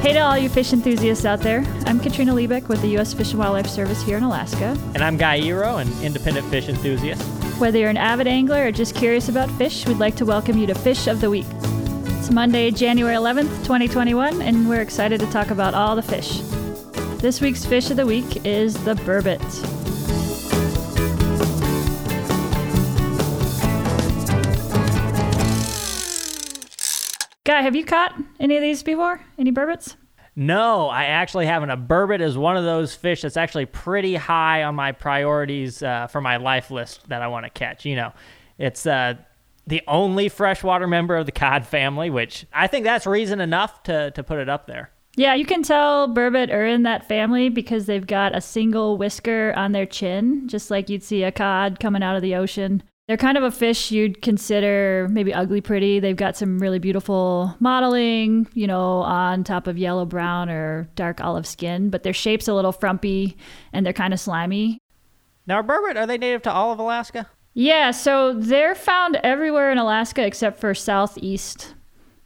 Hey to all you fish enthusiasts out there. I'm Katrina Liebich with the U.S. Fish and Wildlife Service here in Alaska. And I'm Guy Eero, an independent fish enthusiast. Whether you're an avid angler or just curious about fish, we'd like to welcome you to Fish of the Week. It's Monday, January 11th, 2021, and we're excited to talk about all the fish. This week's Fish of the Week is the burbot. Guy, have you caught any of these before? Any burbots? No, I actually haven't. A burbot is one of those fish that's actually pretty high on my priorities uh, for my life list that I want to catch. You know, it's uh, the only freshwater member of the cod family, which I think that's reason enough to, to put it up there. Yeah, you can tell burbot are in that family because they've got a single whisker on their chin, just like you'd see a cod coming out of the ocean. They're kind of a fish you'd consider maybe ugly pretty. They've got some really beautiful modeling, you know, on top of yellow brown or dark olive skin, but their shape's a little frumpy and they're kind of slimy. Now, are burbot, are they native to all of Alaska? Yeah, so they're found everywhere in Alaska except for southeast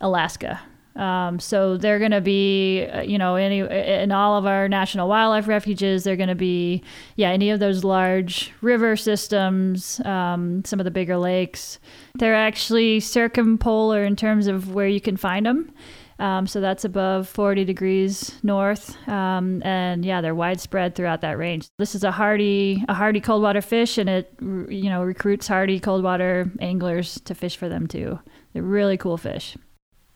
Alaska. Um, so they're going to be, uh, you know, any in all of our national wildlife refuges. They're going to be, yeah, any of those large river systems, um, some of the bigger lakes. They're actually circumpolar in terms of where you can find them. Um, so that's above 40 degrees north, um, and yeah, they're widespread throughout that range. This is a hardy, a hardy cold water fish, and it, you know, recruits hardy cold water anglers to fish for them too. They're really cool fish.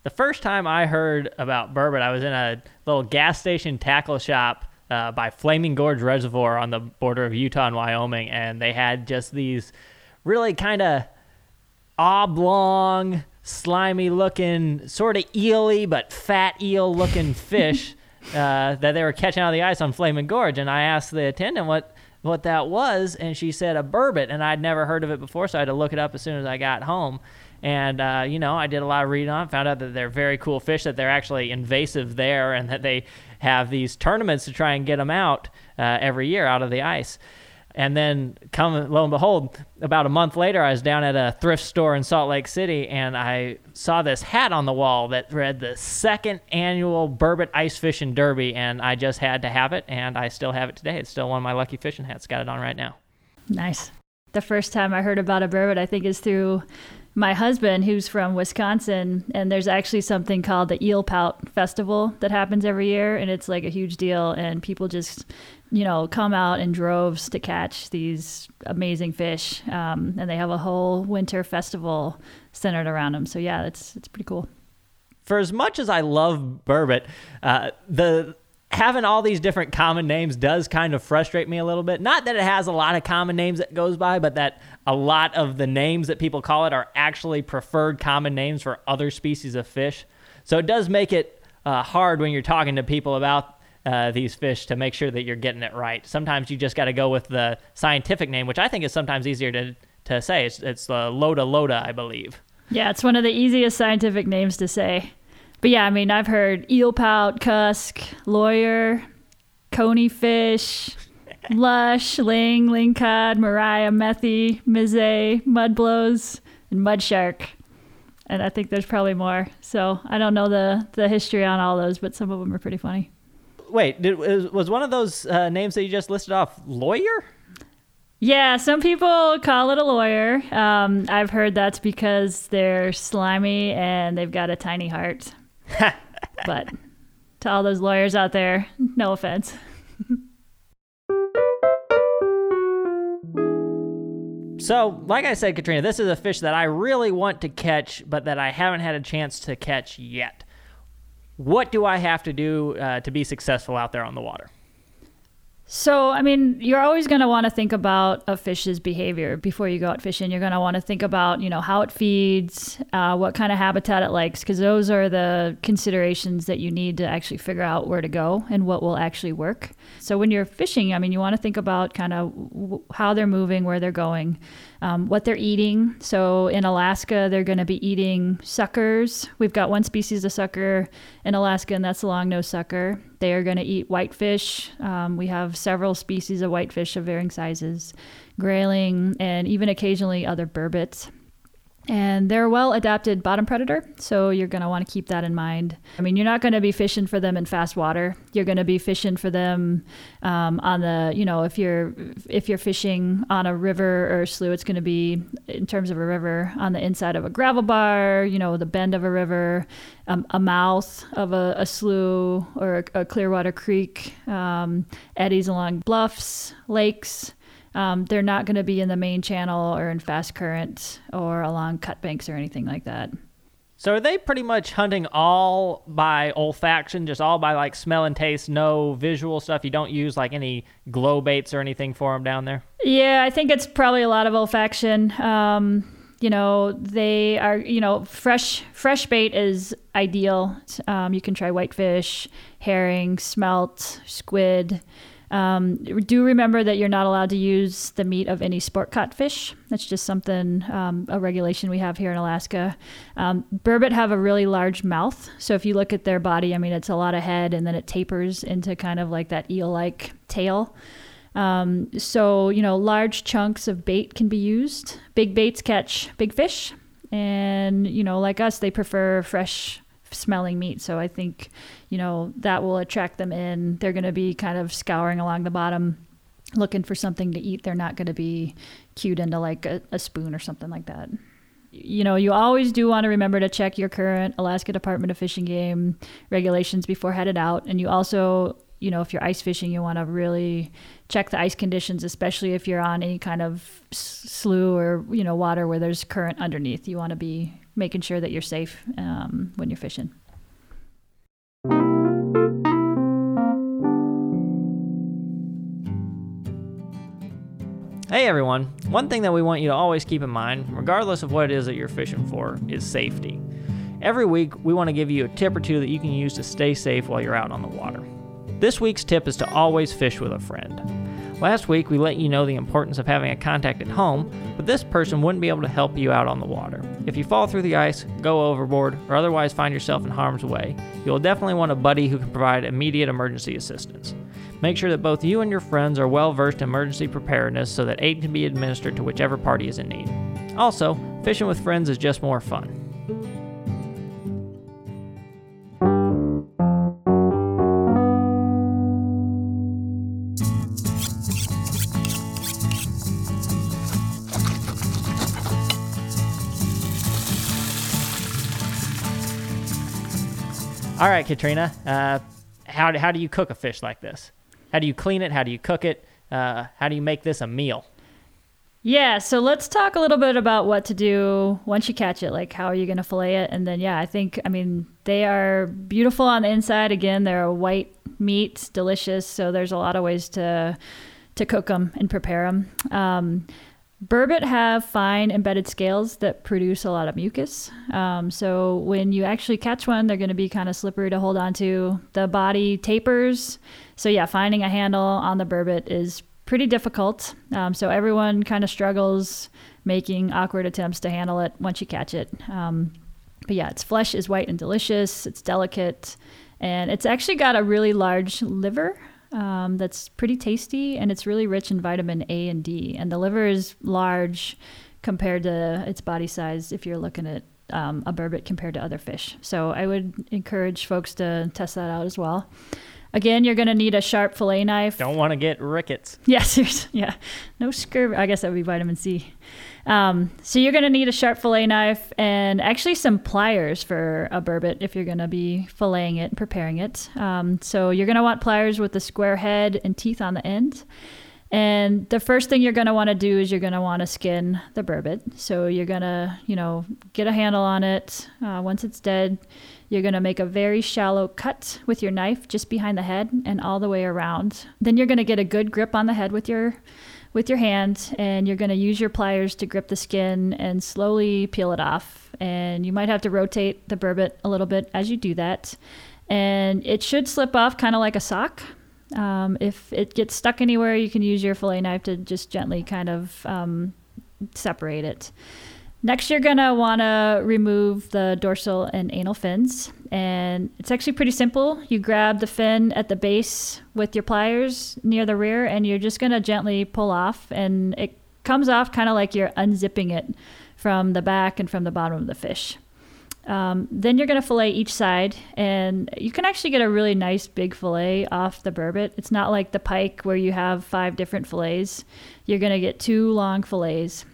The first time I heard about burbot, I was in a little gas station tackle shop uh, by Flaming Gorge Reservoir on the border of Utah and Wyoming, and they had just these really kind of oblong, slimy looking, sort of eely but fat eel looking fish uh, that they were catching out of the ice on Flaming Gorge. And I asked the attendant what what that was, and she said a burbot, and I'd never heard of it before, so I had to look it up as soon as I got home. And, uh, you know, I did a lot of reading on it, found out that they're very cool fish, that they're actually invasive there, and that they have these tournaments to try and get them out uh, every year out of the ice. And then, come lo and behold, about a month later, I was down at a thrift store in Salt Lake City, and I saw this hat on the wall that read the second annual Burbot Ice Fishing Derby, and I just had to have it, and I still have it today. It's still one of my lucky fishing hats. Got it on right now. Nice. The first time I heard about a burbot, I think, is through my husband, who's from Wisconsin, and there's actually something called the Eel Pout Festival that happens every year, and it's like a huge deal, and people just, you know, come out in droves to catch these amazing fish, um, and they have a whole winter festival centered around them. So yeah, it's it's pretty cool. For as much as I love burbot, uh, the having all these different common names does kind of frustrate me a little bit. Not that it has a lot of common names that goes by, but that a lot of the names that people call it are actually preferred common names for other species of fish. So it does make it uh, hard when you're talking to people about uh, these fish to make sure that you're getting it right. Sometimes you just got to go with the scientific name, which I think is sometimes easier to, to say. It's, it's the Lota lota, I believe. Yeah, it's one of the easiest scientific names to say. But yeah, I mean, I've heard eel pout, cusk, lawyer, coney fish, lush, ling, lingcod, mariah, methy, mize, mudblows, and mudshark. And I think there's probably more. So I don't know the, the history on all those, but some of them are pretty funny. Wait, did, was one of those uh, names that you just listed off lawyer? Yeah, some people call it a lawyer. Um, I've heard that's because they're slimy and they've got a tiny heart. but to all those lawyers out there, no offense. So, like I said, Katrina, this is a fish that I really want to catch, but that I haven't had a chance to catch yet. What do I have to do uh, to be successful out there on the water? So, I mean, you're always going to want to think about a fish's behavior before you go out fishing. You're going to want to think about, you know, how it feeds, uh, what kind of habitat it likes, because those are the considerations that you need to actually figure out where to go and what will actually work. So, when you're fishing, I mean, you want to think about kind of w- how they're moving, where they're going um, what they're eating. So in Alaska, they're going to be eating suckers. We've got one species of sucker in Alaska, and that's the long-nosed sucker. They are going to eat whitefish. Um, we have several species of whitefish of varying sizes, grayling, and even occasionally other burbots. And they're a well adapted bottom predator, so you're going to want to keep that in mind. I mean, you're not going to be fishing for them in fast water. You're going to be fishing for them um, on the, you know, if you're if you're fishing on a river or a slough, it's going to be in terms of a river on the inside of a gravel bar, you know, the bend of a river, um, a mouth of a, a slough or a, a Clearwater Creek, um, eddies along bluffs, lakes. Um, they're not going to be in the main channel or in fast current or along cut banks or anything like that. So are they pretty much hunting all by olfaction, just all by like smell and taste, no visual stuff? You don't use like any glow baits or anything for them down there? Yeah, I think it's probably a lot of olfaction. Um, you know, they are, you know, fresh fresh bait is ideal. Um, you can try whitefish, herring, smelt, squid. Um, do remember that you're not allowed to use the meat of any sport caught fish. That's just something, um, a regulation we have here in Alaska. Um, burbot have a really large mouth. So if you look at their body, I mean, it's a lot of head and then it tapers into kind of like that eel like tail. Um, so, you know, large chunks of bait can be used. Big baits catch big fish. And, you know, like us, they prefer fresh smelling meat. So I think, you know, that will attract them in. They're going to be kind of scouring along the bottom looking for something to eat. They're not going to be cued into like a, a spoon or something like that you know, you always do want to remember to check your current Alaska Department of Fish and Game regulations before headed out. And you also, you know, if you're ice fishing, you want to really check the ice conditions, especially if you're on any kind of slough or, you know, water where there's current underneath. You want to be making sure that you're safe um, when you're fishing. Hey everyone, one thing that we want you to always keep in mind, regardless of what it is that you're fishing for, is safety. Every week, we want to give you a tip or two that you can use to stay safe while you're out on the water. This week's tip is to always fish with a friend. Last week, we let you know the importance of having a contact at home, but this person wouldn't be able to help you out on the water. If you fall through the ice, go overboard, or otherwise find yourself in harm's way, you'll definitely want a buddy who can provide immediate emergency assistance. Make sure that both you and your friends are well versed in emergency preparedness so that aid can be administered to whichever party is in need. Also, fishing with friends is just more fun. All right, Katrina. Uh, how, how do you cook a fish like this? How do you clean it? How do you cook it? Uh, how do you make this a meal? Yeah, so let's talk a little bit about what to do once you catch it. Like, how are you going to fillet it? And then, yeah, I think, I mean, they are beautiful on the inside. Again, they're a white meat, delicious. So there's a lot of ways to to cook them and prepare them. Um, Burbot have fine embedded scales that produce a lot of mucus. Um, so when you actually catch one, they're going to be kind of slippery to hold on to. The body tapers. So yeah, finding a handle on the burbot is pretty difficult. Um, so everyone kind of struggles making awkward attempts to handle it once you catch it. Um, but yeah, its flesh is white and delicious. It's delicate, and it's actually got a really large liver um, that's pretty tasty and it's really rich in vitamin A and D. And the liver is large compared to its body size if you're looking at um, a burbot compared to other fish. So I would encourage folks to test that out as well. Again, you're going to need a sharp fillet knife. Don't want to get rickets. Yes, yeah. No scurvy. I guess that would be vitamin C. Um, so you're going to need a sharp fillet knife and actually some pliers for a burbot if you're going to be filleting it and preparing it. Um, so you're going to want pliers with a square head and teeth on the end. And the first thing you're going to want to do is you're going to want to skin the burbot. So you're going to, you know, get a handle on it. Uh, once it's dead, you're going to make a very shallow cut with your knife just behind the head and all the way around. Then you're going to get a good grip on the head with your with your hand and you're going to use your pliers to grip the skin and slowly peel it off. And you might have to rotate the burbot a little bit as you do that. And it should slip off kind of like a sock. Um, if it gets stuck anywhere, you can use your fillet knife to just gently kind of um, separate it. Next, you're want to remove the dorsal and anal fins. And it's actually pretty simple. You grab the fin at the base with your pliers near the rear, and you're just to gently pull off. And it comes off kind of like you're unzipping it from the back and from the bottom of the fish. Um, then you're to fillet each side, and you can actually get a really nice big fillet off the burbot. It's not like the pike where you have five different fillets. You're to get two long fillets,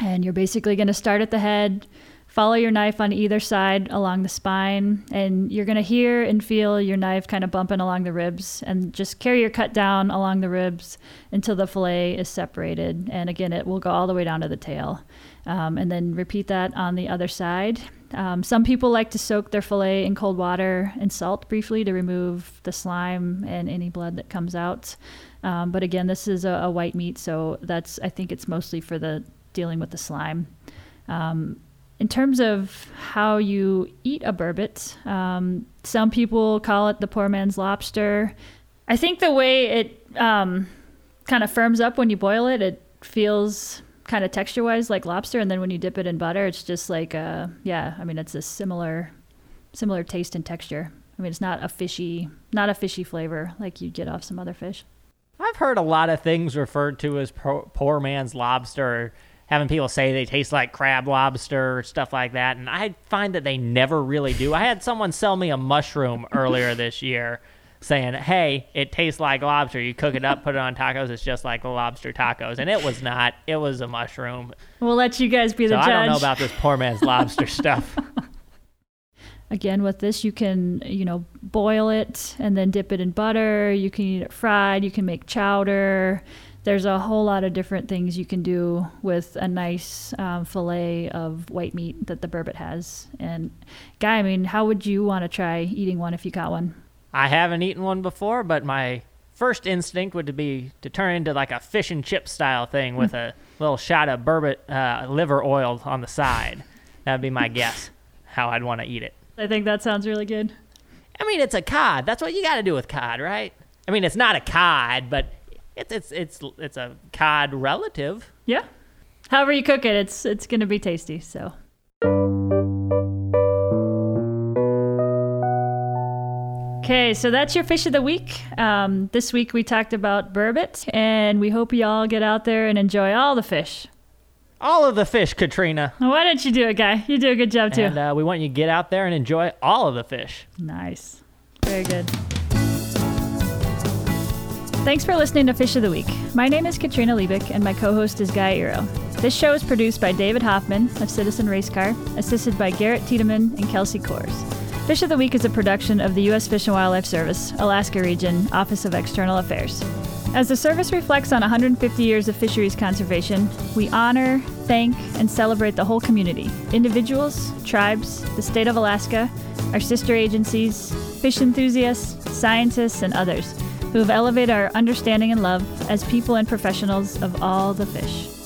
and you're basically going to start at the head, follow your knife on either side along the spine, and you're going to hear and feel your knife kind of bumping along the ribs, and just carry your cut down along the ribs until the fillet is separated. And again, it will go all the way down to the tail. Um, and then repeat that on the other side. Um, some people like to soak their fillet in cold water and salt briefly to remove the slime and any blood that comes out. Um, but again, this is a, a, white meat, so that's I think it's mostly for the dealing with the slime. Um, in terms of how you eat a burbot, um, some people call it the poor man's lobster. I think the way it um, kind of firms up when you boil it, it feels kind of texture wise like lobster and then when you dip it in butter it's just like uh yeah i mean it's a similar similar taste and texture i mean it's not a fishy not a fishy flavor like you'd get off some other fish i've heard a lot of things referred to as poor man's lobster having people say they taste like crab lobster stuff like that and i find that they never really do i had someone sell me a mushroom earlier this year saying, "Hey, it tastes like lobster. You cook it up, put it on tacos. It's just like the lobster tacos." And it was not. It was a mushroom. We'll let you guys be the so judge. I don't know about this poor man's lobster stuff. Again, with this, you can you know boil it and then dip it in butter. You can eat it fried. You can make chowder. There's a whole lot of different things you can do with a nice um, fillet of white meat that the burbot has. And, guy, I mean, how would you want to try eating one if you got one? I haven't eaten one before, but my first instinct would be to turn into like a fish and chip style thing with a little shot of burbot uh, liver oil on the side. That'd be my guess how I'd want to eat it. I think that sounds really good. I mean, it's a cod. That's what you got to do with cod, right? I mean, it's not a cod, but it's it's it's it's a cod relative. Yeah. However you cook it, it's it's going to be tasty. So. Okay, so that's your fish of the week. Um, this week we talked about burbot, and we hope you all get out there and enjoy all the fish. All of the fish, Katrina. Why don't you do it, guy? You do a good job too. And uh, we want you to get out there and enjoy all of the fish. Nice. Very good. Thanks for listening to Fish of the Week. My name is Katrina Liebich, and my co host is Guy Eero. This show is produced by David Hoffman of Citizen Race Car, assisted by Garrett Tiedemann and Kelsey Kors. Fish of the Week is a production of the U.S. Fish and Wildlife Service, Alaska Region, Office of External Affairs. As the service reflects on 150 years of fisheries conservation, we honor, thank, and celebrate the whole community individuals, tribes, the state of Alaska, our sister agencies, fish enthusiasts, scientists, and others who have elevated our understanding and love as people and professionals of all the fish.